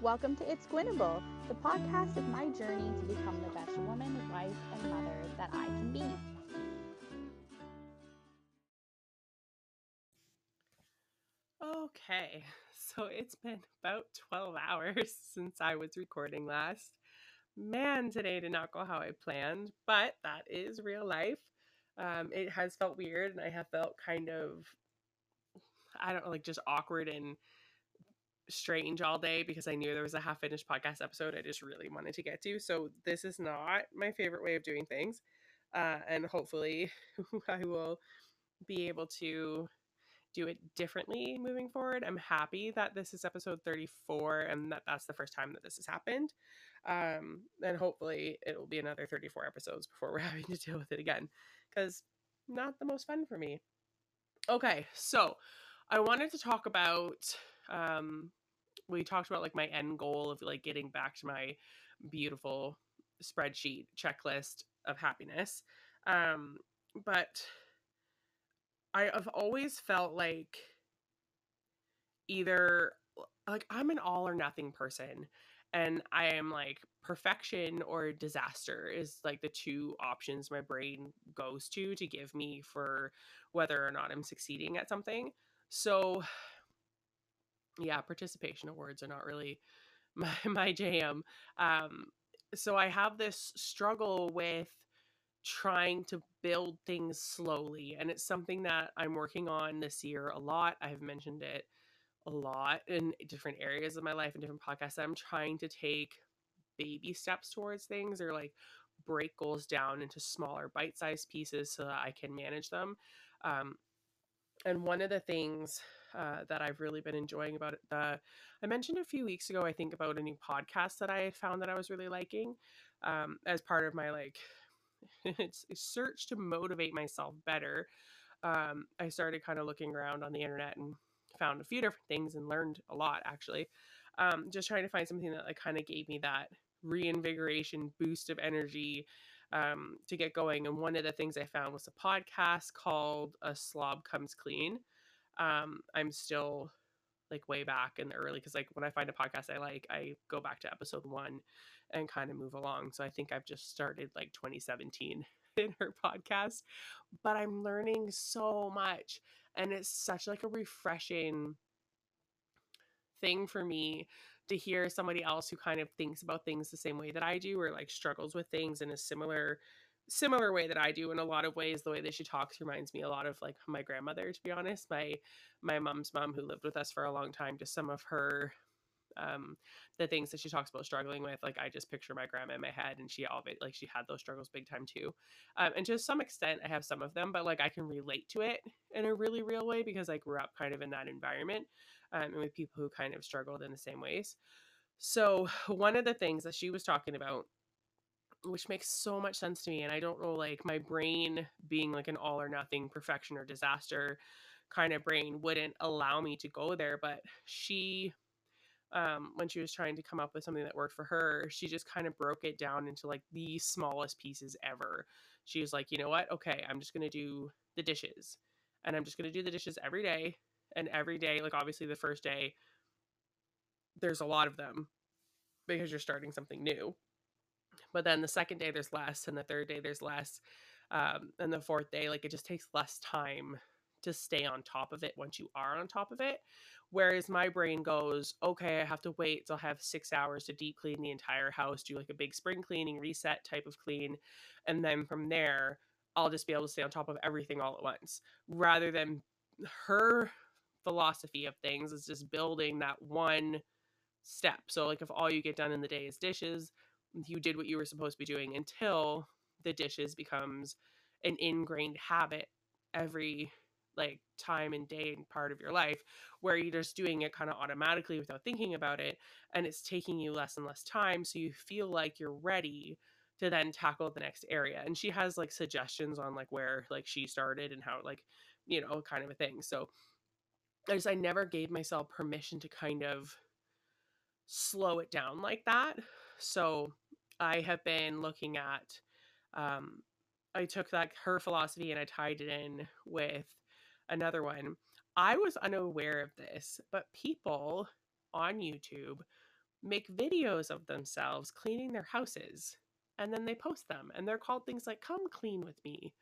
Welcome to It's Gwinnable, the podcast of my journey to become the best woman, wife, and mother that I can be. Okay, so it's been about 12 hours since I was recording last. Man, today did not go how I planned, but that is real life. Um, it has felt weird, and I have felt kind of, I don't know, like just awkward and strange all day because I knew there was a half finished podcast episode I just really wanted to get to. So, this is not my favorite way of doing things. Uh, and hopefully, I will be able to do it differently moving forward. I'm happy that this is episode 34 and that that's the first time that this has happened. Um, and hopefully, it will be another 34 episodes before we're having to deal with it again because not the most fun for me. Okay, so I wanted to talk about um, we talked about like my end goal of like getting back to my beautiful spreadsheet checklist of happiness. Um, but I have always felt like either like I'm an all or nothing person and I am like perfection or disaster is like the two options my brain goes to to give me for whether or not I'm succeeding at something. So yeah, participation awards are not really my, my jam. Um, so I have this struggle with trying to build things slowly, and it's something that I'm working on this year a lot. I've mentioned it a lot in different areas of my life and different podcasts. I'm trying to take baby steps towards things or like break goals down into smaller bite-sized pieces so that I can manage them. Um, and one of the things uh, that I've really been enjoying about it. The I mentioned a few weeks ago, I think about a new podcast that I had found that I was really liking um, as part of my like it's a search to motivate myself better. Um, I started kind of looking around on the internet and found a few different things and learned a lot actually. Um, just trying to find something that like kind of gave me that reinvigoration boost of energy um, to get going. And one of the things I found was a podcast called A Slob Comes Clean um, I'm still like way back in the early because like when I find a podcast I like, I go back to episode one and kind of move along. So I think I've just started like 2017 in her podcast, but I'm learning so much, and it's such like a refreshing thing for me to hear somebody else who kind of thinks about things the same way that I do or like struggles with things in a similar similar way that I do in a lot of ways. The way that she talks reminds me a lot of like my grandmother, to be honest. My my mom's mom who lived with us for a long time, just some of her um the things that she talks about struggling with like i just picture my grandma in my head and she all it like she had those struggles big time too um, and to some extent i have some of them but like i can relate to it in a really real way because i grew up kind of in that environment um, and with people who kind of struggled in the same ways so one of the things that she was talking about which makes so much sense to me and i don't know like my brain being like an all or nothing perfection or disaster kind of brain wouldn't allow me to go there but she um when she was trying to come up with something that worked for her she just kind of broke it down into like the smallest pieces ever. She was like you know what? Okay i'm just going to do the dishes and i'm just going to do the dishes every day and every day like obviously the first day there's a lot of them because you're starting something new but then the second day there's less and the third day there's less um, and the fourth day like it just takes less time to stay on top of it once you are on top of it. Whereas my brain goes okay i have to wait till i have six hours to deep clean the entire house do like a big spring cleaning reset type of clean and then from there i'll just be able to stay on top of everything all at once. Rather than her philosophy of things is just building that one step. So like if all you get done in the day is dishes you did what you were supposed to be doing until the dishes becomes an ingrained habit every like time and day and part of your life where you're just doing it kind of automatically without thinking about it and it's taking you less and less time so you feel like you're ready to then tackle the next area and she has like suggestions on like where like she started and how like you know kind of a thing so i just i never gave myself permission to kind of slow it down like that so I have been looking at, um, I took that her philosophy and I tied it in with another one. I was unaware of this, but people on YouTube make videos of themselves cleaning their houses and then they post them and they're called things like come clean with me.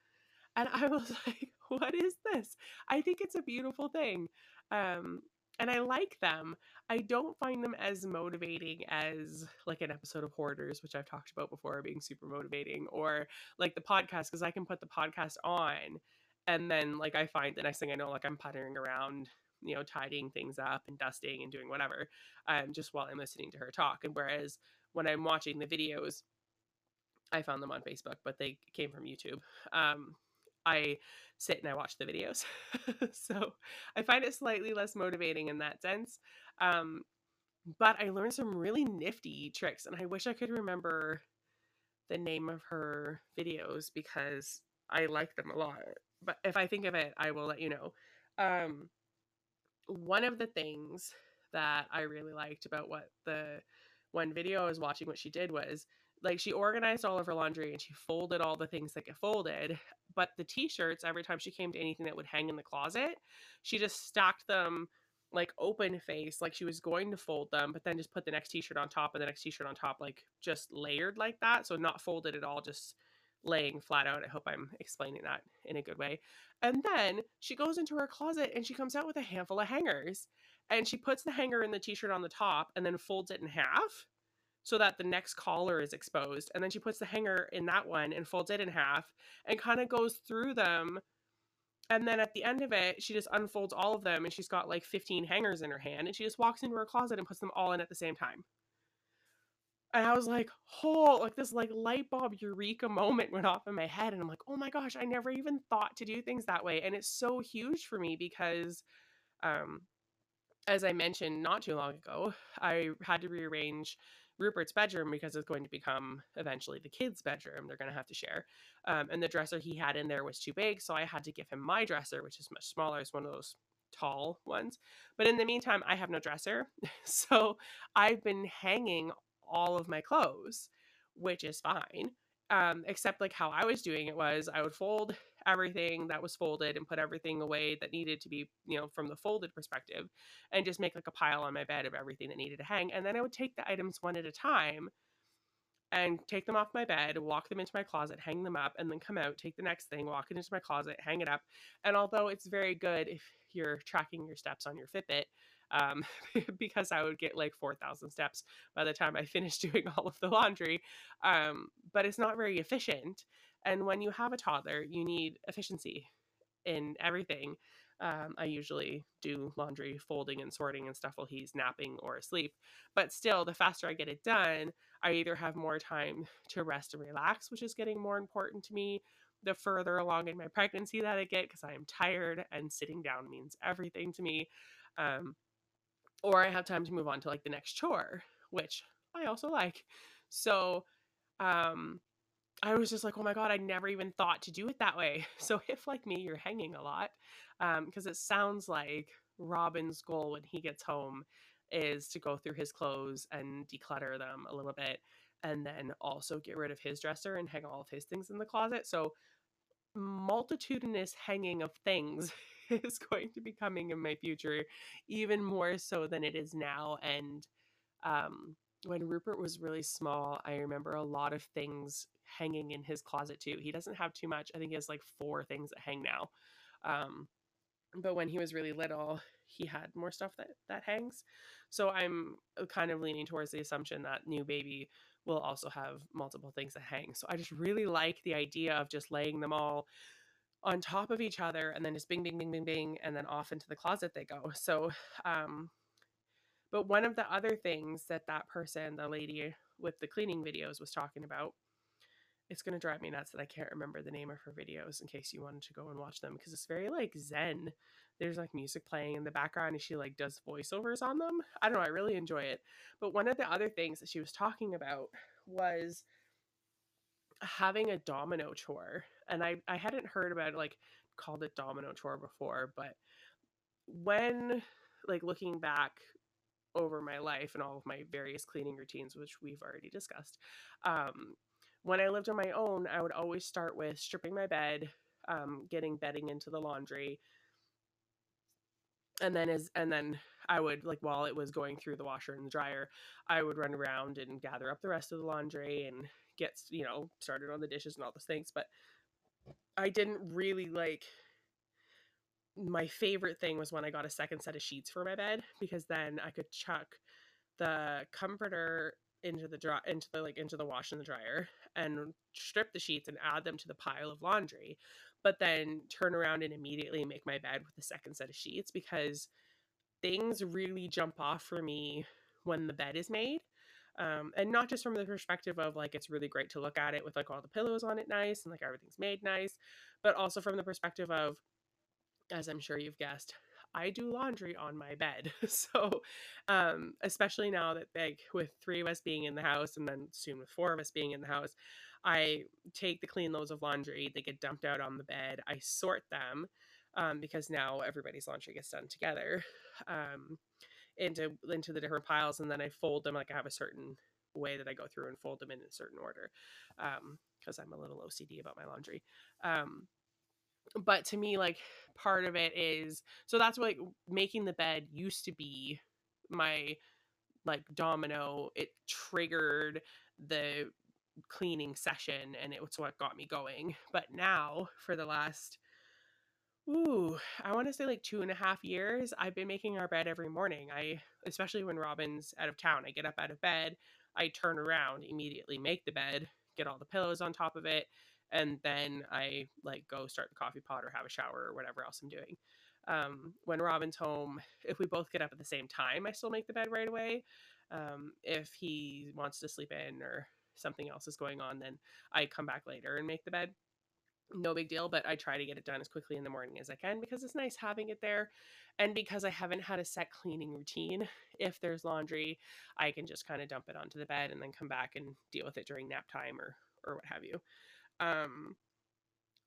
And i was like what is this? I think it's a beautiful thing. Um and i like them i don't find them as motivating as like an episode of hoarders which i've talked about before being super motivating or like the podcast because i can put the podcast on and then like i find the next thing i know like i'm puttering around you know tidying things up and dusting and doing whatever um just while i'm listening to her talk and whereas when i'm watching the videos I found them on Facebook, but they came from YouTube. Um, I sit and I watch the videos. so I find it slightly less motivating in that sense. Um, but I learned some really nifty tricks, and I wish I could remember the name of her videos because I like them a lot. But if I think of it, I will let you know. Um, one of the things that I really liked about what the one video I was watching, what she did was like she organized all of her laundry and she folded all the things that get folded but the t-shirts every time she came to anything that would hang in the closet she just stacked them like open face like she was going to fold them but then just put the next t-shirt on top and the next t-shirt on top like just layered like that so not folded at all just laying flat out. I hope i'm explaining that in a good way. And then she goes into her closet and she comes out with a handful of hangers and she puts the hanger in the t-shirt on the top and then folds it in half so that the next collar is exposed. And then she puts the hanger in that one and folds it in half and kind of goes through them. And then at the end of it, she just unfolds all of them and she's got like 15 hangers in her hand and she just walks into her closet and puts them all in at the same time. And I was like, oh, like this like light bulb eureka moment went off in my head. And I'm like, oh my gosh, I never even thought to do things that way. And it's so huge for me because um as I mentioned not too long ago, I had to rearrange Rupert's bedroom because it's going to become eventually the kids' bedroom. They're going to have to share. Um, and the dresser he had in there was too big, so I had to give him my dresser, which is much smaller. It's one of those tall ones. But in the meantime, I have no dresser. so I've been hanging all of my clothes, which is fine. Um, except like how I was doing it was I would fold everything that was folded and put everything away that needed to be, you know, from the folded perspective and just make like a pile on my bed of everything that needed to hang. And then I would take the items one at a time and take them off my bed, walk them into my closet, hang them up, and then come out, take the next thing, walk it into my closet, hang it up. And although it's very good if you're tracking your steps on your Fitbit, um, because I would get like 4,000 steps by the time I finished doing all of the laundry, um, but it's not very efficient. And when you have a toddler, you need efficiency in everything. Um, I usually do laundry, folding, and sorting and stuff while he's napping or asleep. But still, the faster I get it done, I either have more time to rest and relax, which is getting more important to me the further along in my pregnancy that I get because I am tired and sitting down means everything to me. Um, or I have time to move on to like the next chore, which I also like. So, um, I was just like, oh my God, I never even thought to do it that way. So if like me, you're hanging a lot, because um, it sounds like Robin's goal when he gets home is to go through his clothes and declutter them a little bit and then also get rid of his dresser and hang all of his things in the closet. So multitudinous hanging of things is going to be coming in my future even more so than it is now and um when Rupert was really small, I remember a lot of things hanging in his closet too. He doesn't have too much. I think he has like four things that hang now. Um, but when he was really little, he had more stuff that that hangs. So I'm uh, kind of leaning towards the assumption that new baby will also have multiple things that hang. So I just really like the idea of just laying them all on top of each other and then just bing bing bing bing bing and then off into the closet they go. So um but one of the other things that that person, the lady with the cleaning videos, was talking about, it's going to drive me nuts that I can't remember the name of her videos in case you wanted to go and watch them because it's very like zen. There's like music playing in the background and she like does voiceovers on them. I don't know, I really enjoy it. But one of the other things that she was talking about was having a domino chore. And I I hadn't heard about it, like called it domino chore before, but when like looking back over my life and all of my various cleaning routines, which we've already discussed. Um, when I lived on my own, I would always start with stripping my bed, um, getting bedding into the laundry, and then as and then I would like while it was going through the washer and the dryer, I would run around and gather up the rest of the laundry and get you know started on the dishes and all those things. But I didn't really like. My favorite thing was when I got a second set of sheets for my bed because then I could chuck the comforter into the dry into the like into the wash and the dryer and strip the sheets and add them to the pile of laundry but then turn around and immediately make my bed with the second set of sheets because things really jump off for me when the bed is made. Um, and not just from the perspective of like it's really great to look at it with like all the pillows on it nice and like everything's made nice, but also from the perspective of, as I'm sure you've guessed, I do laundry on my bed. so, um, especially now that like with three of us being in the house and then soon with four of us being in the house, I take the clean loads of laundry, they get dumped out on the bed, I sort them um, because now everybody's laundry gets done together um, into into the different piles, and then I fold them like I have a certain way that I go through and fold them in a certain order because um, I'm a little OCD about my laundry. Um, but to me, like part of it is so that's what like, making the bed used to be my like domino. It triggered the cleaning session and it was what got me going. But now for the last Ooh, I want to say like two and a half years. I've been making our bed every morning. I, especially when Robin's out of town, I get up out of bed, I turn around, immediately make the bed, get all the pillows on top of it, and then I like go start the coffee pot or have a shower or whatever else I'm doing. Um, when Robin's home, if we both get up at the same time, I still make the bed right away. Um, if he wants to sleep in or something else is going on, then I come back later and make the bed no big deal, but I try to get it done as quickly in the morning as I can because it's nice having it there. And because I haven't had a set cleaning routine, if there's laundry, I can just kind of dump it onto the bed and then come back and deal with it during nap time or or what have you. Um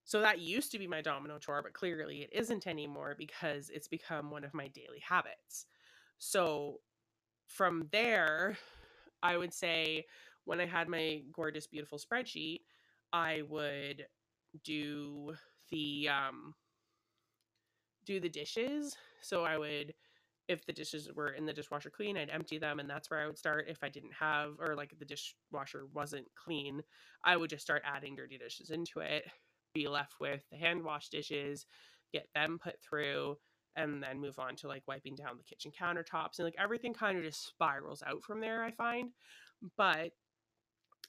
so that used to be my domino chore, but clearly it isn't anymore because it's become one of my daily habits. So from there, I would say when I had my gorgeous beautiful spreadsheet, I would do the um do the dishes. So I would if the dishes were in the dishwasher clean, I'd empty them and that's where I would start. If I didn't have or like the dishwasher wasn't clean, I would just start adding dirty dishes into it, be left with the hand wash dishes, get them put through and then move on to like wiping down the kitchen countertops and like everything kind of just spirals out from there I find. But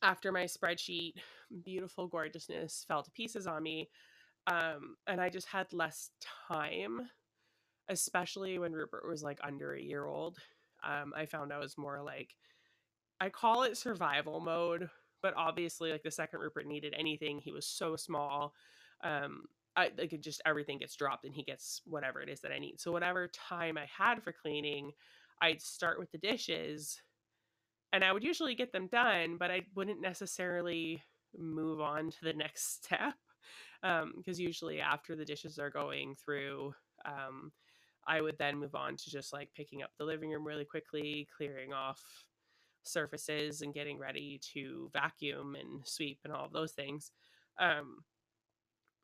after my spreadsheet beautiful gorgeousness fell to pieces on me um and i just had less time especially when rupert was like under a year old um i found i was more like i call it survival mode but obviously like the second rupert needed anything he was so small um I like just everything gets dropped and he gets whatever it is that I need. So whatever time I had for cleaning, I'd start with the dishes and I would usually get them done, but I wouldn't necessarily move on to the next step because um, usually after the dishes are going through um, i would then move on to just like picking up the living room really quickly clearing off surfaces and getting ready to vacuum and sweep and all of those things um,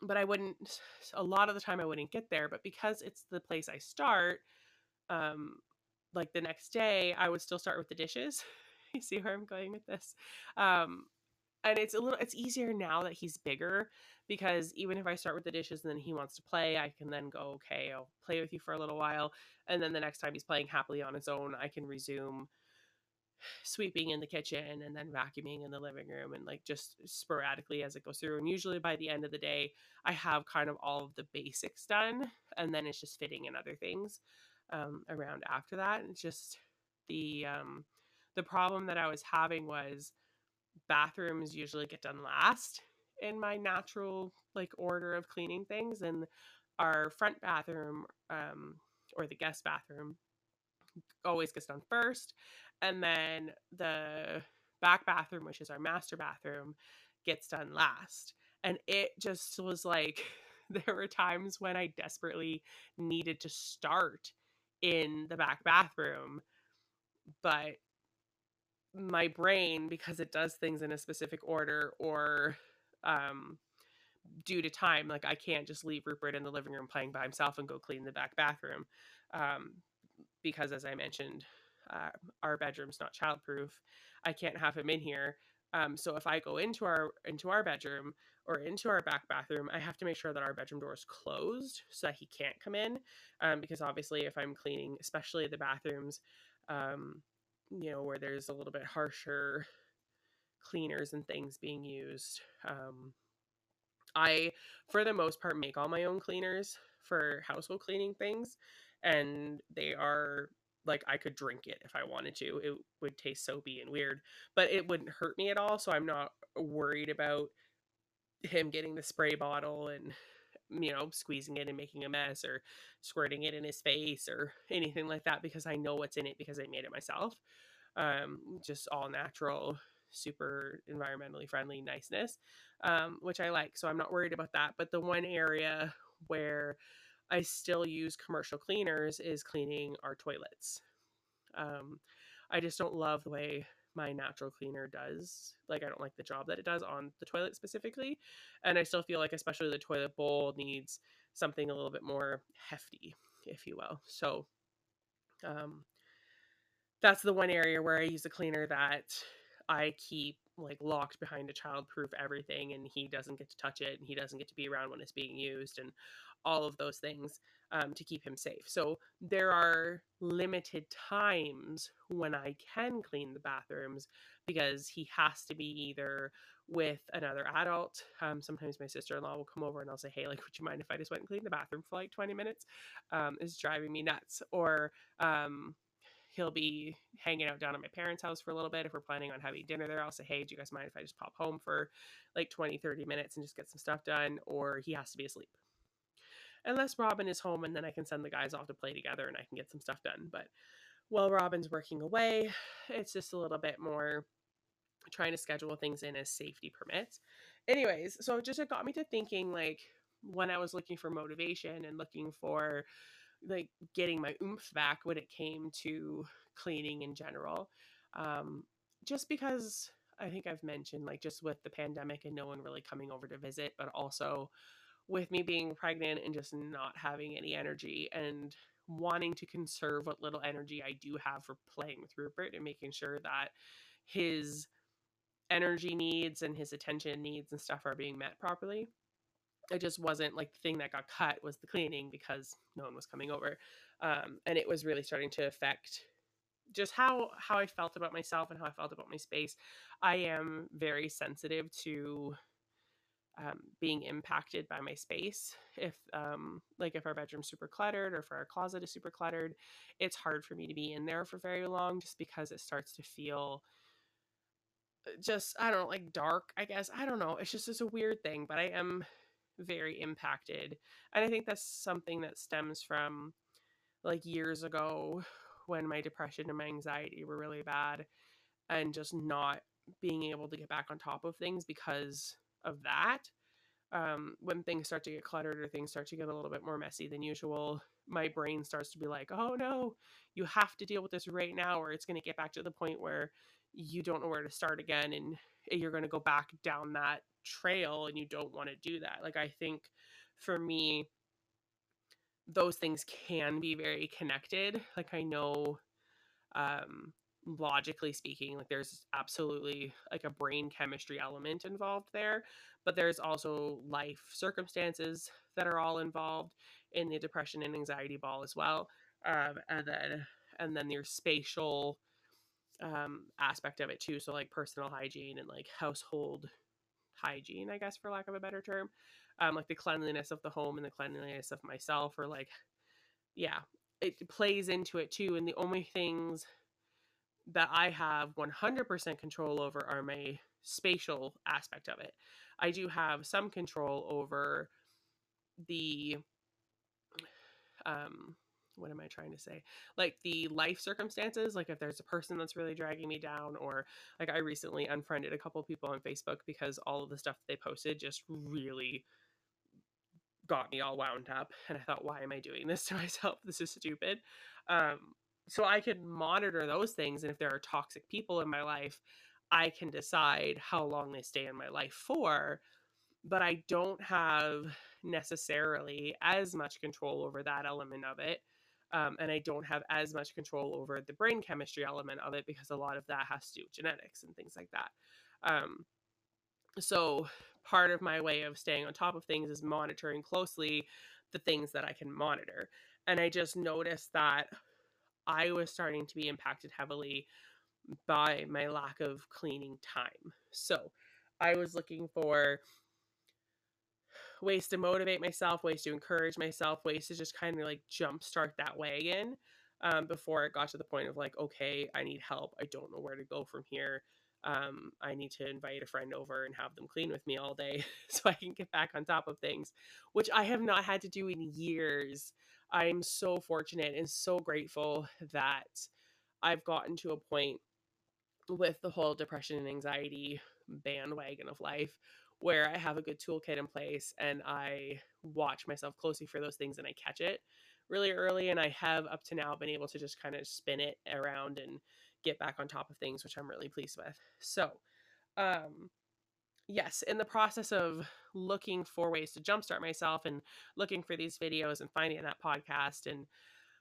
but i wouldn't a lot of the time i wouldn't get there but because it's the place i start um, like the next day i would still start with the dishes. You see where i'm going with this? Um, and it's a little it's easier now that he's bigger because even if I start with the dishes and then he wants to play, I can then go, okay, I'll play with you for a little while. And then the next time he's playing happily on his own, I can resume sweeping in the kitchen and then vacuuming in the living room and like just sporadically as it goes through. And usually by the end of the day, I have kind of all of the basics done. And then it's just fitting in other things um, around after that. And it's just the um, the problem that I was having was bathrooms usually get done last in my natural like order of cleaning things and our front bathroom um, or the guest bathroom always gets done first and then the back bathroom which is our master bathroom gets done last. And it just was like there were times when i desperately needed to start in the back bathroom but my brain because it does things in a specific order or um due to time like i can't just leave rupert in the living room playing by himself and go clean the back bathroom um, because as I mentioned, uh, our bedroom's not childproof. I can't have him in here. Um, so if I go into our into our bedroom or into our back bathroom, I have to make sure that our bedroom door is closed so that he can't come in. Um, because obviously, if I'm cleaning, especially the bathrooms, um, you know, where there's a little bit harsher cleaners and things being used, um, I, for the most part, make all my own cleaners for household cleaning things, and they are like I could drink it if I wanted to. It would taste soapy and weird, but it wouldn't hurt me at all. So I'm not worried about him getting the spray bottle and you know squeezing it and making a mess or squirting it in his face or anything like that because I know what's in it because I made it myself. Um, just all natural, super environmentally friendly niceness, um, which I like. So I'm not worried about that. But the one area where I still use commercial cleaners is cleaning our toilets. Um, I just don't love the way my natural cleaner does. Like, I don't like the job that it does on the toilet specifically. And I still feel like, especially the toilet bowl, needs something a little bit more hefty, if you will. So, um, that's the one area where I use a cleaner that I keep like locked behind a childproof everything and he doesn't get to touch it and he doesn't get to be around when it's being used and all of those things um, to keep him safe. So there are limited times when I can clean the bathrooms because he has to be either with another adult. Um, sometimes my sister in law will come over and I'll say, Hey, like, would you mind if I just went and cleaned the bathroom for like 20 minutes? Um, it's driving me nuts. Or, um, he'll be hanging out down at my parents' house for a little bit. If we're planning on having dinner there, I'll say, Hey, do you guys mind if I just pop home for like 20, 30 minutes and just get some stuff done? Or he has to be asleep unless Robin is home and then I can send the guys off to play together and I can get some stuff done. But while Robin's working away, it's just a little bit more trying to schedule things in as safety permits. Anyways, so just it got me to thinking like when I was looking for motivation and looking for like getting my oomph back when it came to cleaning in general. Um, just because I think I've mentioned like just with the pandemic and no one really coming over to visit, but also with me being pregnant and just not having any energy and wanting to conserve what little energy I do have for playing with Rupert and making sure that his energy needs and his attention needs and stuff are being met properly. It just wasn't like the thing that got cut was the cleaning because no one was coming over. Um, and it was really starting to affect just how how I felt about myself and how I felt about my space. I am very sensitive to um, being impacted by my space. If um, like if our bedroom's super cluttered or if our closet is super cluttered, it's hard for me to be in there for very long just because it starts to feel uh, just I don't know, like dark, I guess. I don't know. It's just it's a weird thing, but I am very impacted. And I think that's something that stems from like years ago when my depression and my anxiety were really bad and just not being able to get back on top of things because of that um, when things start to get cluttered or things start to get a little bit more messy than usual, my brain starts to be like, oh no, you have to deal with this right now, or it's going to get back to the point where you don't know where to start again and you're going to go back down that trail and you don't want to do that. Like, I think for me, those things can be very connected. Like, I know um, logically speaking like there's absolutely like a brain chemistry element involved there but there's also life circumstances that are all involved in the depression and anxiety ball as well um, and then and then your spatial um, aspect of it too so like personal hygiene and like household hygiene i guess for lack of a better term um, like the cleanliness of the home and the cleanliness of myself or like yeah it plays into it too and the only things that I have 100% control over are my spatial aspect of it. I do have some control over the um what am I trying to say? Like the life circumstances, like if there's a person that's really dragging me down, or like I recently unfriended a couple people on Facebook because all of the stuff they posted just really got me all wound up. And I thought, why am I doing this to myself? This is stupid. Um, so I can monitor those things. And if there are toxic people in my life, I can decide how long they stay in my life for. But I don't have necessarily as much control over that element of it. Um, and I don't have as much control over the brain chemistry element of it because a lot of that has to do with genetics and things like that. Um, so part of my way of staying on top of things is monitoring closely the things that I can monitor. And I just noticed that I was starting to be impacted heavily by my lack of cleaning time. So I was looking for ways to motivate myself, ways to encourage myself, ways to just kind of like jumpstart that wagon um, before it got to the point of like, okay, I need help. I don't know where to go from here. Um, I need to invite a friend over and have them clean with me all day so I can get back on top of things, which I have not had to do in years. I'm so fortunate and so grateful that I've gotten to a point with the whole depression and anxiety bandwagon of life where I have a good toolkit in place and I watch myself closely for those things and I catch it really early. And I have up to now been able to just kind of spin it around and get back on top of things, which I'm really pleased with. So, um, yes, in the process of looking for ways to jumpstart myself and looking for these videos and finding that podcast and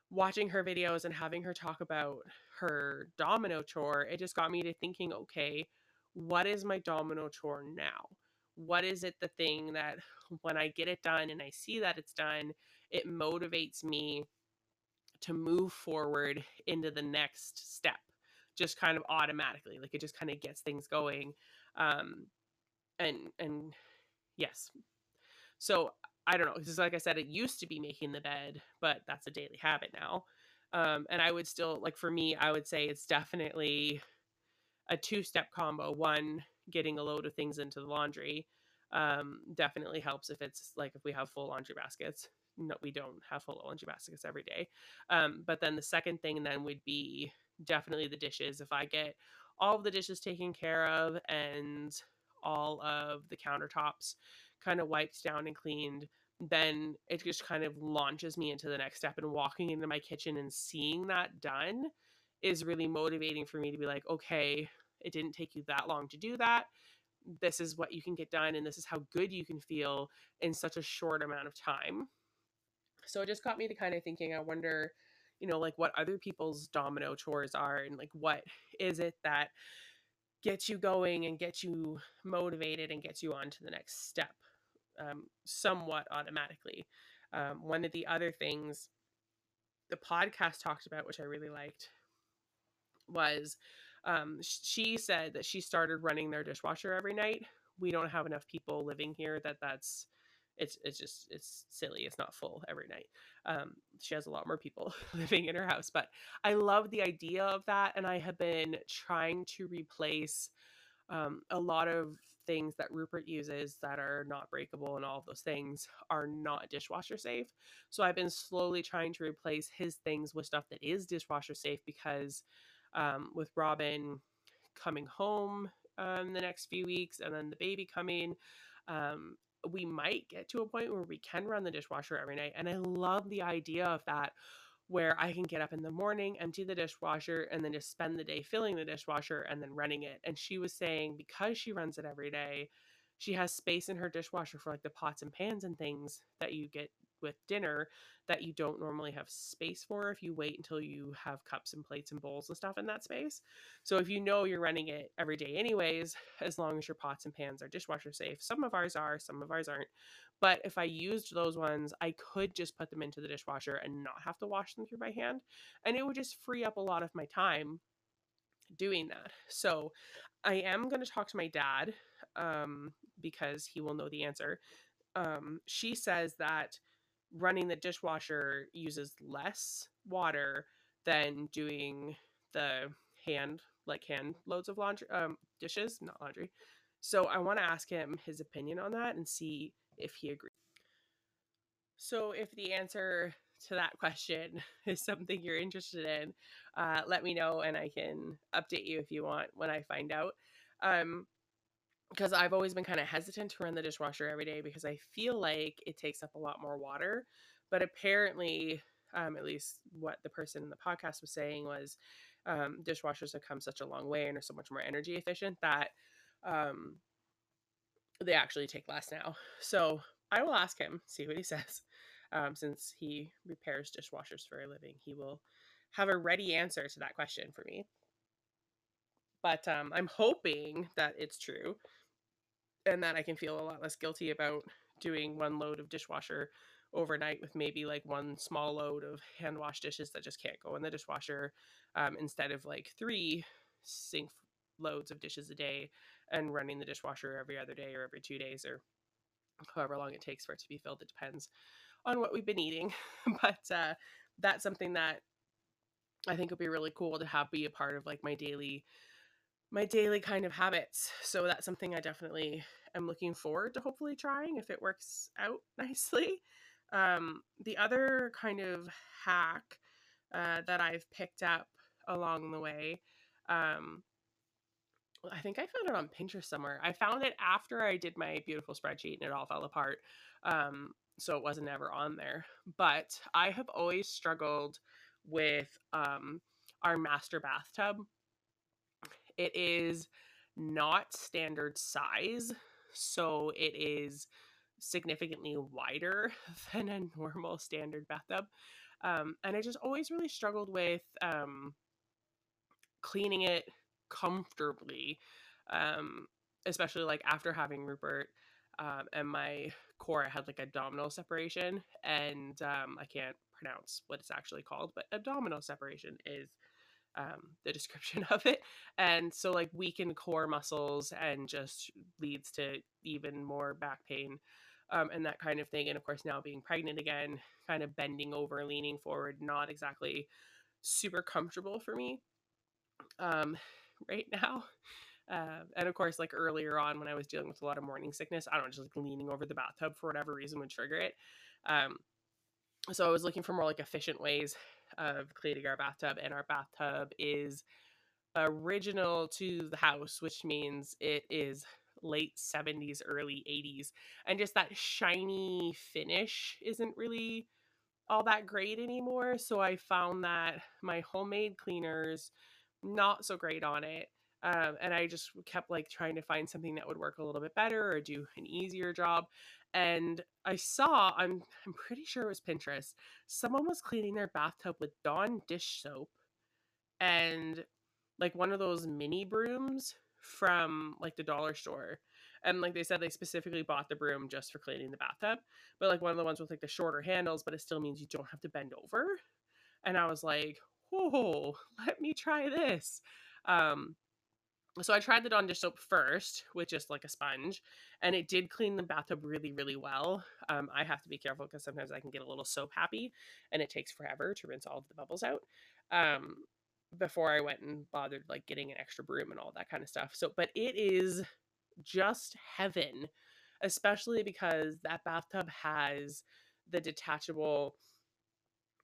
watching her videos and having her talk about her domino chore, it just got me to thinking, okay, what is my domino chore now? What is it the thing that when I get it done and I see that it's done, it motivates me to move forward into the next step just kind of automatically like it just kind of gets things going um and and yes. So i don't know because like i said it used to be making the bed but that's a daily habit now. Um and i would still like for me i would say it's definitely a two step combo. One getting a load of things into the laundry um definitely helps if it's like if we have full laundry baskets. No we don't have full laundry baskets every day. Um but then the second thing then would be definitely the dishes. If I get all the dishes taken care of and all of the countertops kind of wiped down and cleaned, then it just kind of launches me into the next step. And walking into my kitchen and seeing that done is really motivating for me to be like, okay, it didn't take you that long to do that. This is what you can get done, and this is how good you can feel in such a short amount of time. So it just got me to kind of thinking, I wonder you know, like what other people's domino chores are and like what is it that gets you going and gets you motivated and gets you on to the next step um, somewhat automatically. Um, one of the other things the podcast talked about, which I really liked, was um, she said that she started running their dishwasher every night. We don't have enough people living here that that's it's it's just it's silly it's not full every night. Um, she has a lot more people living in her house but i love the idea of that and i have been trying to replace um, a lot of things that rupert uses that are not breakable and all of those things are not dishwasher safe. So i've been slowly trying to replace his things with stuff that is dishwasher safe because um, with robin coming home um, the next few weeks and then the baby coming um, we might get to a point where we can run the dishwasher every night. And I love the idea of that, where I can get up in the morning, empty the dishwasher, and then just spend the day filling the dishwasher and then running it. And she was saying because she runs it every day, she has space in her dishwasher for like the pots and pans and things that you get with dinner that you don't normally have space for if you wait until you have cups and plates and bowls and stuff in that space. So if you know you're running it every day anyways, as long as your pots and pans are dishwasher safe, some of ours are, some of ours aren't. But if I used those ones, I could just put them into the dishwasher and not have to wash them through by hand. And it would just free up a lot of my time doing that. So I am going to talk to my dad um, because he will know the answer. Um, she says that running the dishwasher uses less water than doing the hand like hand loads of laundry um dishes not laundry. So i want to ask him his opinion on that and see if he agrees. So if the answer to that question is something you're interested in uh, let me know and i can update you if you want when i find out. Um because I've always been kind of hesitant to run the dishwasher every day because I feel like it takes up a lot more water. But apparently, um, at least what the person in the podcast was saying was um, dishwashers have come such a long way and are so much more energy efficient that um, they actually take less now. So I will ask him, see what he says. um, since he repairs dishwashers for a living, he will have a ready answer to that question for me. But um, I'm hoping that it's true and that I can feel a lot less guilty about doing one load of dishwasher overnight with maybe like one small load of hand wash dishes that just can't go in the dishwasher um, instead of like three sink loads of dishes a day and running the dishwasher every other day or every two days or however long it takes for it to be filled. It depends on what we've been eating. but uh, that's something that I think would be really cool to have be a part of like my daily my daily kind of habits. So that's something I definitely am looking forward to hopefully trying if it works out nicely. Um, the other kind of hack uh, that I've picked up along the way, um, I think I found it on Pinterest somewhere. I found it after I did my beautiful spreadsheet and it all fell apart. Um, so it wasn't ever on there. But I have always struggled with um, our master bathtub. It is not standard size, so it is significantly wider than a normal standard bathtub. Um, and I just always really struggled with um, cleaning it comfortably, um, especially like after having Rupert. Um, and my core had like abdominal separation, and um, I can't pronounce what it's actually called, but abdominal separation is um, the description of it. And so, like, weakened core muscles and just leads to even more back pain um, and that kind of thing. And of course, now being pregnant again, kind of bending over, leaning forward, not exactly super comfortable for me um, right now. Uh, and of course, like earlier on when I was dealing with a lot of morning sickness, I don't know, just like leaning over the bathtub for whatever reason would trigger it. Um, so I was looking for more like efficient ways of cleaning our bathtub, and our bathtub is original to the house, which means it is late 70s, early 80s. And just that shiny finish isn't really all that great anymore. So I found that my homemade cleaners not so great on it. Um, and I just kept like trying to find something that would work a little bit better or do an easier job. And I saw, I'm I'm pretty sure it was Pinterest, someone was cleaning their bathtub with Dawn dish soap and like one of those mini brooms from like the dollar store. And like they said, they specifically bought the broom just for cleaning the bathtub. But like one of the ones with like the shorter handles, but it still means you don't have to bend over. And I was like, oh, let me try this. Um, so I tried the Dawn dish soap first with just like a sponge, and it did clean the bathtub really, really well. Um, I have to be careful because sometimes I can get a little soap happy, and it takes forever to rinse all of the bubbles out. Um, before I went and bothered like getting an extra broom and all that kind of stuff. So, but it is just heaven, especially because that bathtub has the detachable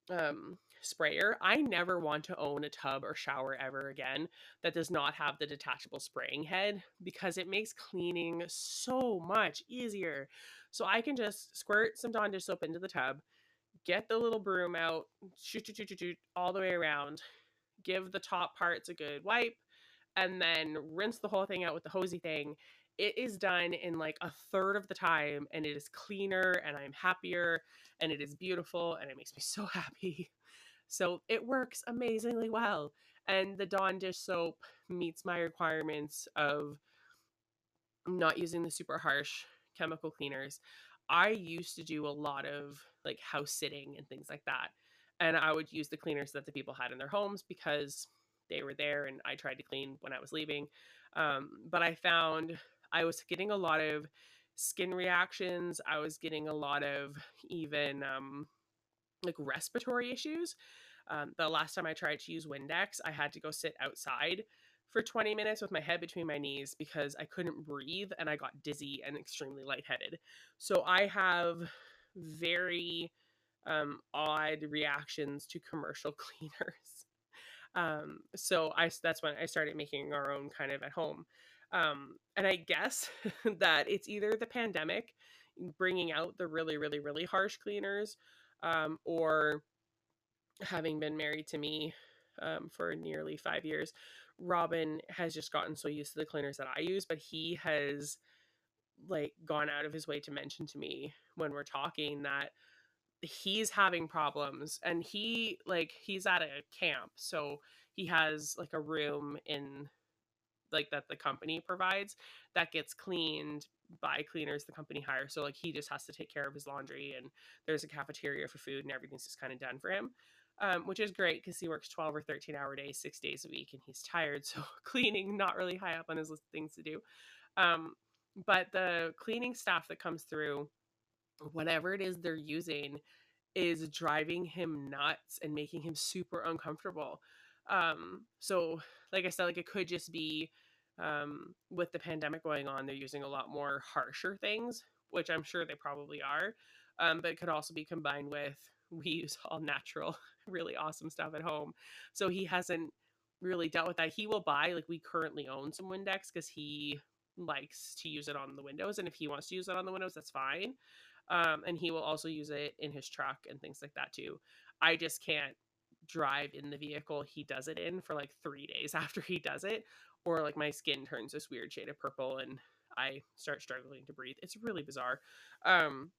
um sprayer. I never want to own a tub or shower ever again that does not have the detachable spraying head because it makes cleaning so much easier. So I can just squirt some Dawn dish soap into the tub, get the little broom out, shoot, shoot, shoot, shoot, shoot all the way around, give the top parts a good wipe, and then rinse the whole thing out with the hosey thing. It is done in like a third of the time, and it is cleaner, and I'm happier, and it is beautiful, and it makes me so happy. So it works amazingly well. And the Dawn dish soap meets my requirements of not using the super harsh chemical cleaners. I used to do a lot of like house sitting and things like that and I would use the cleaners that the people had in their homes because they were there and I tried to clean when I was leaving. Um, but I found I was getting a lot of skin reactions. I was getting a lot of even um, like respiratory issues. Um, the last time I tried to use Windex, I had to go sit outside for 20 minutes with my head between my knees because I couldn't breathe and I got dizzy and extremely lightheaded. So I have very um, odd reactions to commercial cleaners. Um, so I that's when I started making our own kind of at home. Um, and I guess that it's either the pandemic bringing out the really, really, really harsh cleaners, um, or having been married to me um, for nearly five years, Robin has just gotten so used to the cleaners that I use, but he has like gone out of his way to mention to me when we're talking that he's having problems and he like he's at a camp so he has like a room in like that the company provides that gets cleaned by cleaners the company hires so like he just has to take care of his laundry and there's a cafeteria for food and everything's just kind of done for him um, which is great because he works 12 or 13 hour days six days a week and he's tired so cleaning not really high up on his list of things to do um, but the cleaning staff that comes through whatever it is they're using is driving him nuts and making him super uncomfortable um so like i said like it could just be um with the pandemic going on they're using a lot more harsher things which i'm sure they probably are um but it could also be combined with we use all natural really awesome stuff at home. So he hasn't really dealt with that. He will buy like we currently own some windex because he likes to use it on the windows and if he wants to use it on the windows that's fine um, and he will also use it in his truck and things like that too. I just can't drive in the vehicle he does it in for like three days after he does it or like my skin turns this weird shade of purple and i start struggling to breathe it's really bizarre um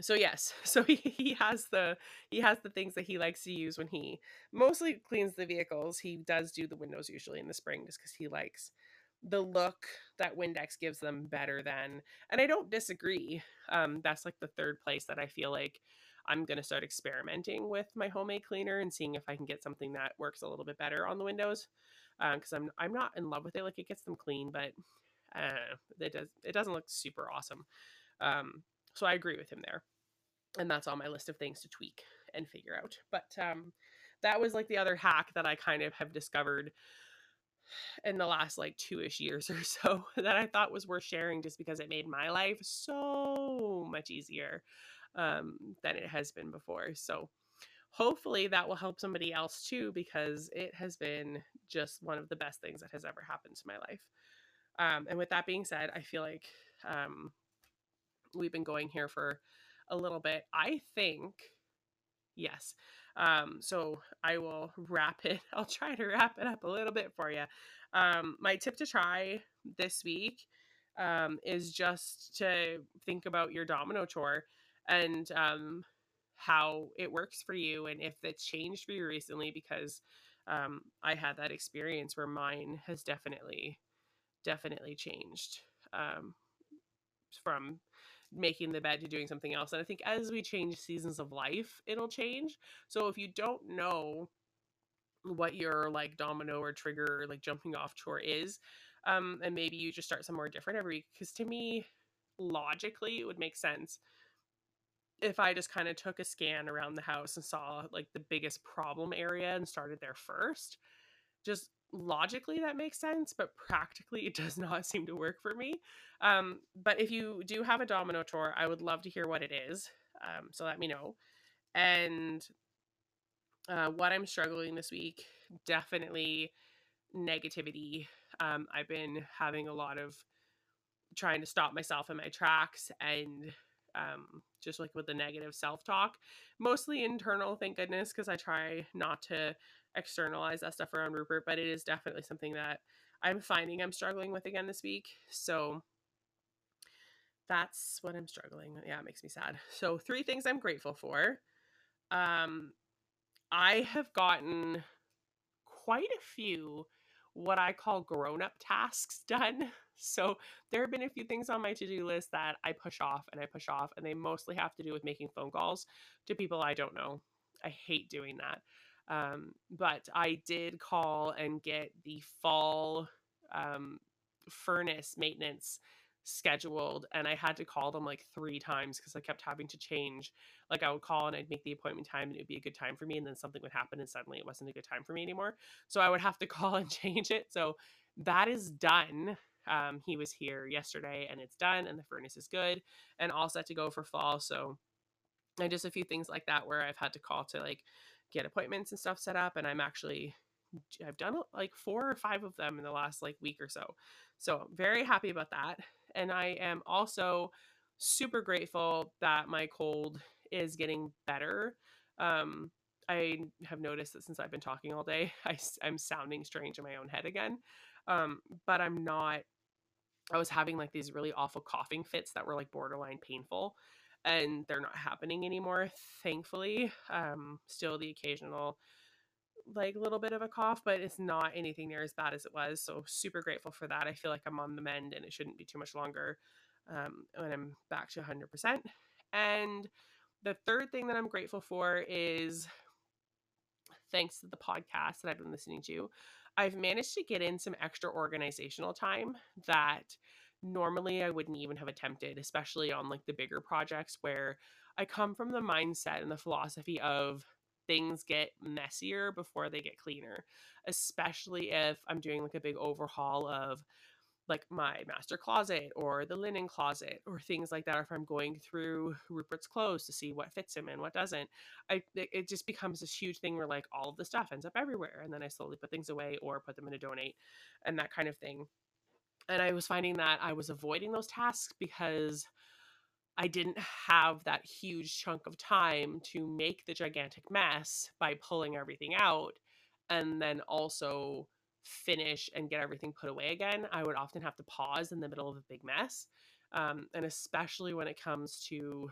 so yes so he, he has the he has the things that he likes to use when he mostly cleans the vehicles he does do the windows usually in the spring just because he likes the look that Windex gives them better than, and I don't disagree. Um, that's like the third place that I feel like I'm gonna start experimenting with my homemade cleaner and seeing if I can get something that works a little bit better on the windows. Because um, I'm I'm not in love with it. Like it gets them clean, but uh, it does it doesn't look super awesome. Um, so I agree with him there, and that's on my list of things to tweak and figure out. But um, that was like the other hack that I kind of have discovered in the last like two-ish years or so that I thought was worth sharing just because it made my life so much easier um, than it has been before. So hopefully that will help somebody else too because it has been just one of the best things that has ever happened to my life. Um, and with that being said, I feel like um, we've been going here for a little bit. I think, yes, um, so I will wrap it. I'll try to wrap it up a little bit for you. Um, my tip to try this week um, is just to think about your domino chore and um, how it works for you and if it's changed for you recently because um, I had that experience where mine has definitely, definitely changed um, from making the bed to doing something else. And I think as we change seasons of life, it'll change. So if you don't know what your like domino or trigger like jumping off chore is, um, and maybe you just start somewhere different every week, because to me, logically, it would make sense if I just kind of took a scan around the house and saw like the biggest problem area and started there first. Just logically that makes sense, but practically it does not seem to work for me. Um, but if you do have a domino tour, I would love to hear what it is. Um, so let me know. And uh, what I'm struggling this week, definitely negativity. Um, I've been having a lot of trying to stop myself in my tracks and um, just like with the negative self talk, mostly internal, thank goodness, because I try not to externalize that stuff around Rupert, but it is definitely something that I'm finding I'm struggling with again this week. So that's what I'm struggling. Yeah, it makes me sad. So three things I'm grateful for. Um I have gotten quite a few what I call grown-up tasks done. So there have been a few things on my to-do list that I push off and I push off and they mostly have to do with making phone calls to people I don't know. I hate doing that. Um, but I did call and get the fall um, furnace maintenance scheduled and I had to call them like three times because I kept having to change. Like I would call and I'd make the appointment time and it would be a good time for me and then something would happen and suddenly it wasn't a good time for me anymore. So I would have to call and change it. So that is done. Um, he was here yesterday and it's done and the furnace is good and all set to go for fall. So and just a few things like that where I've had to call to like get appointments and stuff set up and i'm actually i've done like four or five of them in the last like week or so so very happy about that and i am also super grateful that my cold is getting better um i have noticed that since i've been talking all day I, i'm sounding strange in my own head again um but i'm not i was having like these really awful coughing fits that were like borderline painful and they're not happening anymore, thankfully. Um, still the occasional like little bit of a cough, but it's not anything near as bad as it was. So super grateful for that. I feel like I'm on the mend and it shouldn't be too much longer um, when I'm back to 100%. And the third thing that I'm grateful for is thanks to the podcast that I've been listening to, I've managed to get in some extra organizational time that normally I wouldn't even have attempted, especially on like the bigger projects where I come from the mindset and the philosophy of things get messier before they get cleaner, especially if I'm doing like a big overhaul of like my master closet or the linen closet or things like that or if i'm going through rupert's clothes to see what fits him and what doesn't i it just becomes this huge thing where like all of the stuff ends up everywhere and then i slowly put things away or put them in a donate and that kind of thing. And i was finding that i was avoiding those tasks because I didn't have that huge chunk of time to make the gigantic mess by pulling everything out and then also finish and get everything put away again, I would often have to pause in the middle of a big mess. Um, and especially when it comes to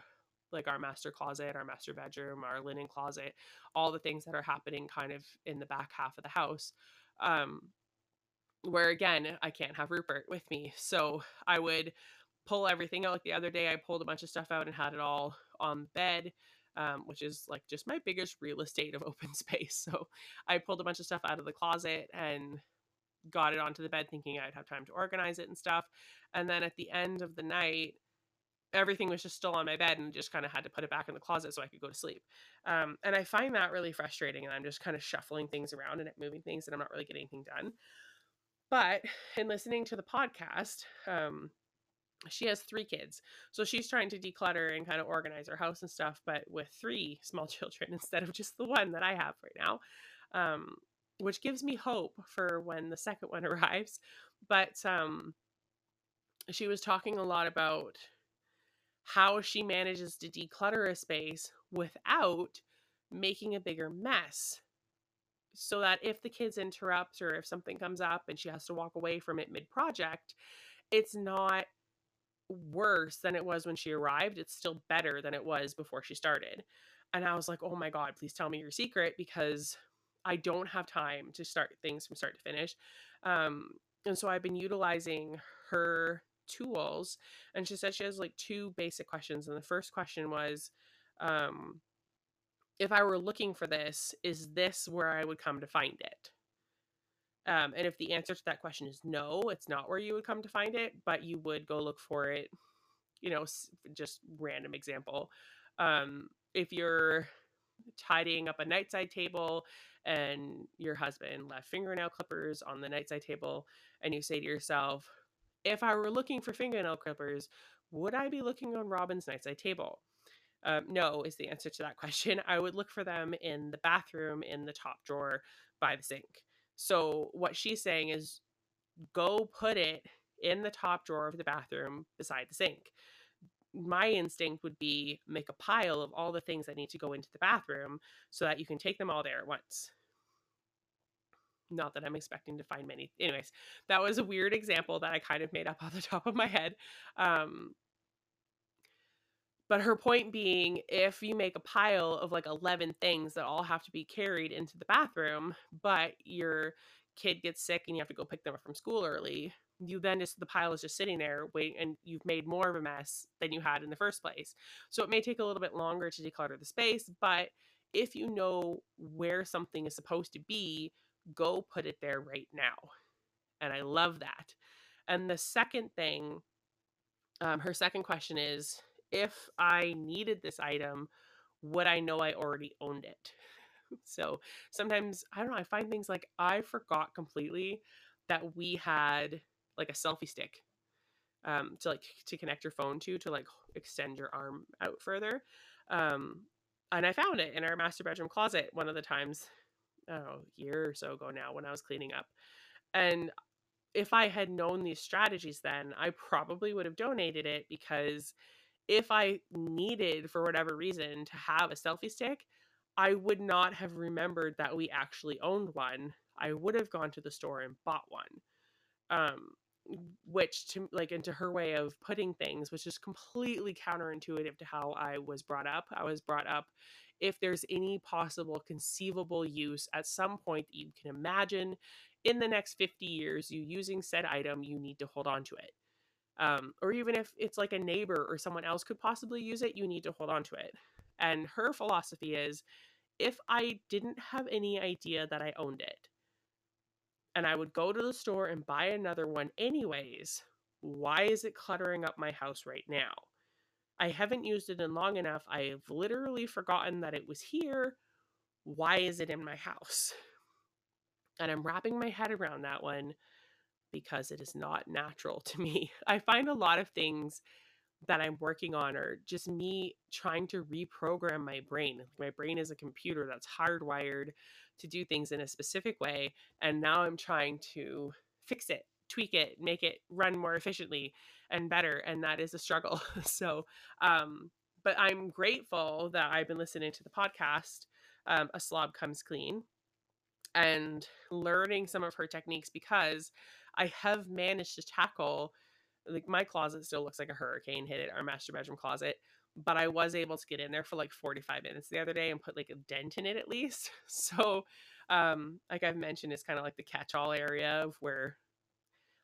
like our master closet, our master bedroom, our linen closet, all the things that are happening kind of in the back half of the house. Um, where again, I can't have Rupert with me. So I would pull everything out. Like the other day, I pulled a bunch of stuff out and had it all on bed. Um, which is like just my biggest real estate of open space. So I pulled a bunch of stuff out of the closet and got it onto the bed thinking I'd have time to organize it and stuff. And then at the end of the night, everything was just still on my bed and just kind of had to put it back in the closet so I could go to sleep. Um, and I find that really frustrating. And I'm just kind of shuffling things around and moving things and I'm not really getting anything done. But in listening to the podcast, um, she has three kids so she's trying to declutter and kind of organize her house and stuff but with three small children instead of just the one that i have right now um, which gives me hope for when the second one arrives but um, she was talking a lot about how she manages to declutter a space without making a bigger mess so that if the kids interrupt or if something comes up and she has to walk away from it mid project it's not worse than it was when she arrived. It's still better than it was before she started. And I was like, oh my God, please tell me your secret because I don't have time to start things from start to finish. Um, and so I've been utilizing her tools. And she said she has like two basic questions. And the first question was, um, if I were looking for this, is this where I would come to find it? Um, and if the answer to that question is no, it's not where you would come to find it, but you would go look for it, you know, just random example. Um, if you're tidying up a nightside table and your husband left fingernail clippers on the nightside table, and you say to yourself, if I were looking for fingernail clippers, would I be looking on Robin's nightside table? Um, no, is the answer to that question. I would look for them in the bathroom in the top drawer by the sink. So what she's saying is go put it in the top drawer of the bathroom beside the sink. My instinct would be make a pile of all the things that need to go into the bathroom so that you can take them all there at once. Not that I'm expecting to find many. Anyways, that was a weird example that I kind of made up off the top of my head. Um, but her point being, if you make a pile of like 11 things that all have to be carried into the bathroom, but your kid gets sick and you have to go pick them up from school early, you then just the pile is just sitting there waiting and you've made more of a mess than you had in the first place. So it may take a little bit longer to declutter the space, but if you know where something is supposed to be, go put it there right now. And I love that. And the second thing, um, her second question is if I needed this item, would I know I already owned it? So sometimes, I don't know, I find things like I forgot completely that we had like a selfie stick um, to like to connect your phone to to like extend your arm out further. Um, and I found it in our master bedroom closet one of the times, oh, a year or so ago now when I was cleaning up. And if I had known these strategies then, I probably would have donated it because if I needed, for whatever reason, to have a selfie stick, I would not have remembered that we actually owned one. I would have gone to the store and bought one. Um, which to like into her way of putting things which is completely counterintuitive to how i was brought up i was brought up if there's any possible conceivable use at some point that you can imagine in the next 50 years you using said item you need to hold on to it um, or even if it's like a neighbor or someone else could possibly use it you need to hold on to it and her philosophy is if i didn't have any idea that i owned it and I would go to the store and buy another one anyways. Why is it cluttering up my house right now? I haven't used it in long enough. I've literally forgotten that it was here. Why is it in my house? And I'm wrapping my head around that one because it is not natural to me. I find a lot of things that I'm working on are just me trying to reprogram my brain. My brain is a computer that's hardwired to do things in a specific way. And now I'm trying to fix it, tweak it, make it run more efficiently and better. And that is a struggle. so, um, but I'm grateful that I've been listening to the podcast, um, A Slob Comes Clean, and learning some of her techniques because I have managed to tackle like my closet still looks like a hurricane hit it our master bedroom closet but I was able to get in there for like 45 minutes the other day and put like a dent in it at least. So, um, like I've mentioned, it's kind of like the catch all area of where,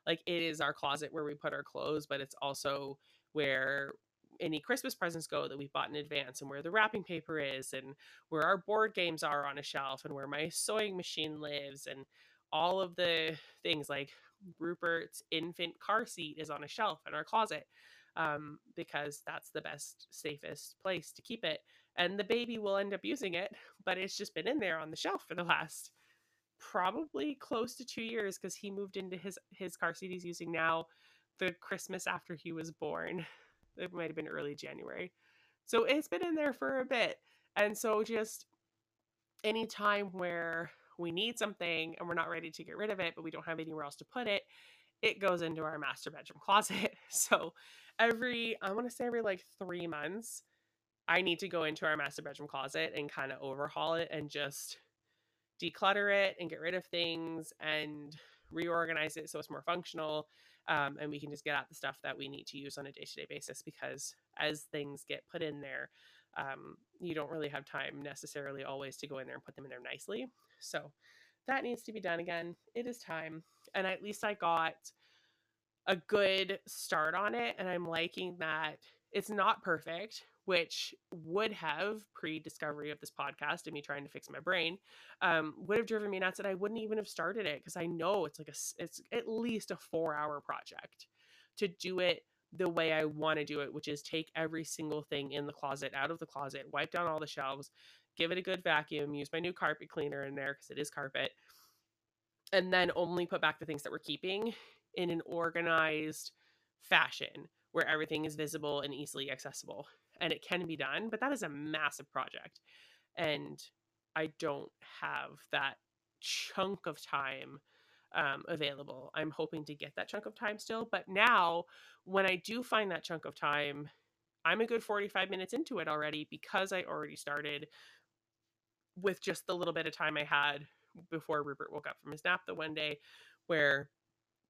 like, it is our closet where we put our clothes, but it's also where any Christmas presents go that we bought in advance and where the wrapping paper is and where our board games are on a shelf and where my sewing machine lives and all of the things like Rupert's infant car seat is on a shelf in our closet um, because that's the best, safest place to keep it. And the baby will end up using it, but it's just been in there on the shelf for the last probably close to two years because he moved into his his car seat he's using now the Christmas after he was born. It might have been early January. So it's been in there for a bit. And so just any time where we need something and we're not ready to get rid of it, but we don't have anywhere else to put it, it goes into our master bedroom closet. So every, I want to say every like three months, I need to go into our master bedroom closet and kind of overhaul it and just declutter it and get rid of things and reorganize it so it's more functional. Um, and we can just get out the stuff that we need to use on a day to day basis because as things get put in there, um, you don't really have time necessarily always to go in there and put them in there nicely. So that needs to be done again. It is time. And at least I got a good start on it. And I'm liking that it's not perfect, which would have pre discovery of this podcast and me trying to fix my brain, um, would have driven me nuts. And I wouldn't even have started it because I know it's like a, it's at least a four hour project to do it the way I want to do it, which is take every single thing in the closet out of the closet, wipe down all the shelves, give it a good vacuum, use my new carpet cleaner in there because it is carpet, and then only put back the things that we're keeping in an organized fashion where everything is visible and easily accessible. And it can be done, but that is a massive project. And I don't have that chunk of time um, available. I'm hoping to get that chunk of time still. But now, when I do find that chunk of time, I'm a good 45 minutes into it already because I already started with just the little bit of time I had before Rupert woke up from his nap the one day where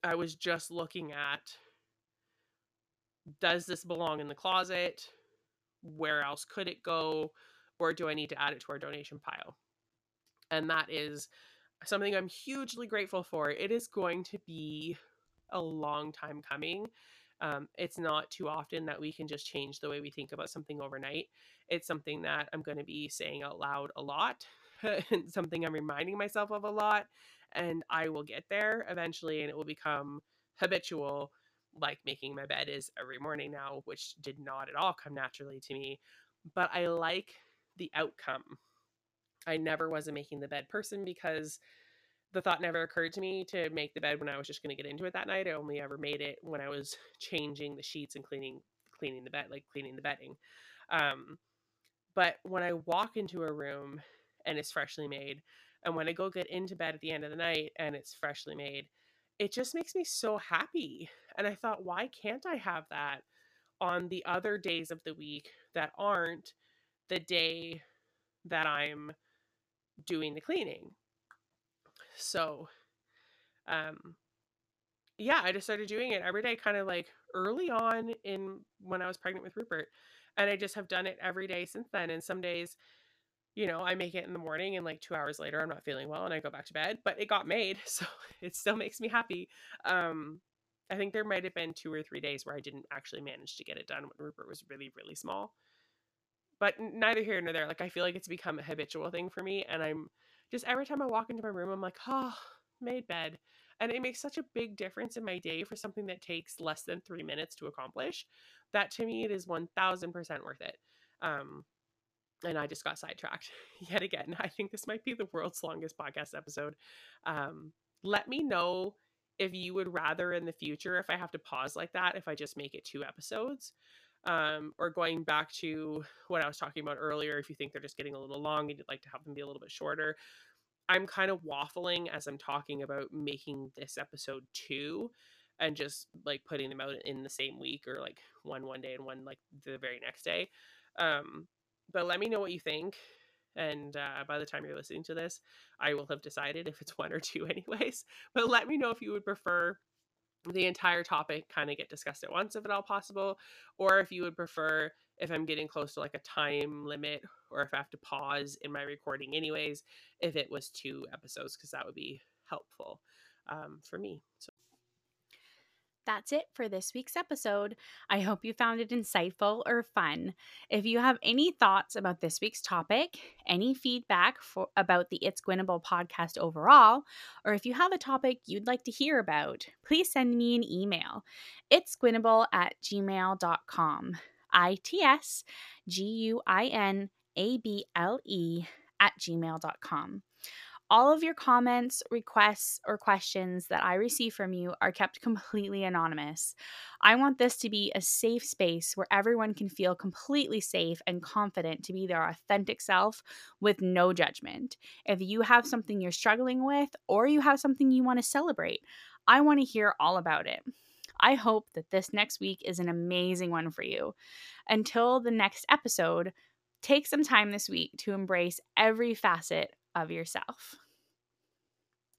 I was just looking at does this belong in the closet? Where else could it go? Or do I need to add it to our donation pile? And that is something I'm hugely grateful for. It is going to be a long time coming. Um, it's not too often that we can just change the way we think about something overnight. It's something that I'm going to be saying out loud a lot, and something I'm reminding myself of a lot. And I will get there eventually, and it will become habitual, like making my bed is every morning now, which did not at all come naturally to me. But I like the outcome. I never was a making the bed person because the thought never occurred to me to make the bed when I was just going to get into it that night. I only ever made it when I was changing the sheets and cleaning cleaning the bed, like cleaning the bedding. Um, but when I walk into a room and it's freshly made, and when I go get into bed at the end of the night and it's freshly made, it just makes me so happy. And I thought, why can't I have that on the other days of the week that aren't the day that I'm doing the cleaning? So, um, yeah, I just started doing it every day, kind of like early on in when I was pregnant with Rupert. And I just have done it every day since then. And some days, you know, I make it in the morning and like two hours later, I'm not feeling well and I go back to bed, but it got made. So it still makes me happy. Um, I think there might have been two or three days where I didn't actually manage to get it done when Rupert was really, really small. But neither here nor there. Like, I feel like it's become a habitual thing for me. And I'm just every time I walk into my room, I'm like, oh, made bed. And it makes such a big difference in my day for something that takes less than three minutes to accomplish that to me, it is 1000% worth it. Um, and I just got sidetracked yet again. I think this might be the world's longest podcast episode. Um, let me know if you would rather in the future, if I have to pause like that, if I just make it two episodes. Um, or going back to what I was talking about earlier, if you think they're just getting a little long and you'd like to have them be a little bit shorter, I'm kind of waffling as I'm talking about making this episode two and just like putting them out in the same week or like one one day and one like the very next day. Um, but let me know what you think. And uh, by the time you're listening to this, I will have decided if it's one or two, anyways. But let me know if you would prefer the entire topic kind of get discussed at once, if at all possible, or if you would prefer if I'm getting close to like a time limit or if I have to pause in my recording, anyways, if it was two episodes, because that would be helpful um, for me. So that's it for this week's episode. I hope you found it insightful or fun. If you have any thoughts about this week's topic, any feedback for, about the It's Guinable podcast overall, or if you have a topic you'd like to hear about, please send me an email. It's Guinable at gmail.com. I T S G U I N A B L E at gmail.com. All of your comments, requests, or questions that I receive from you are kept completely anonymous. I want this to be a safe space where everyone can feel completely safe and confident to be their authentic self with no judgment. If you have something you're struggling with or you have something you want to celebrate, I want to hear all about it. I hope that this next week is an amazing one for you. Until the next episode, take some time this week to embrace every facet of yourself.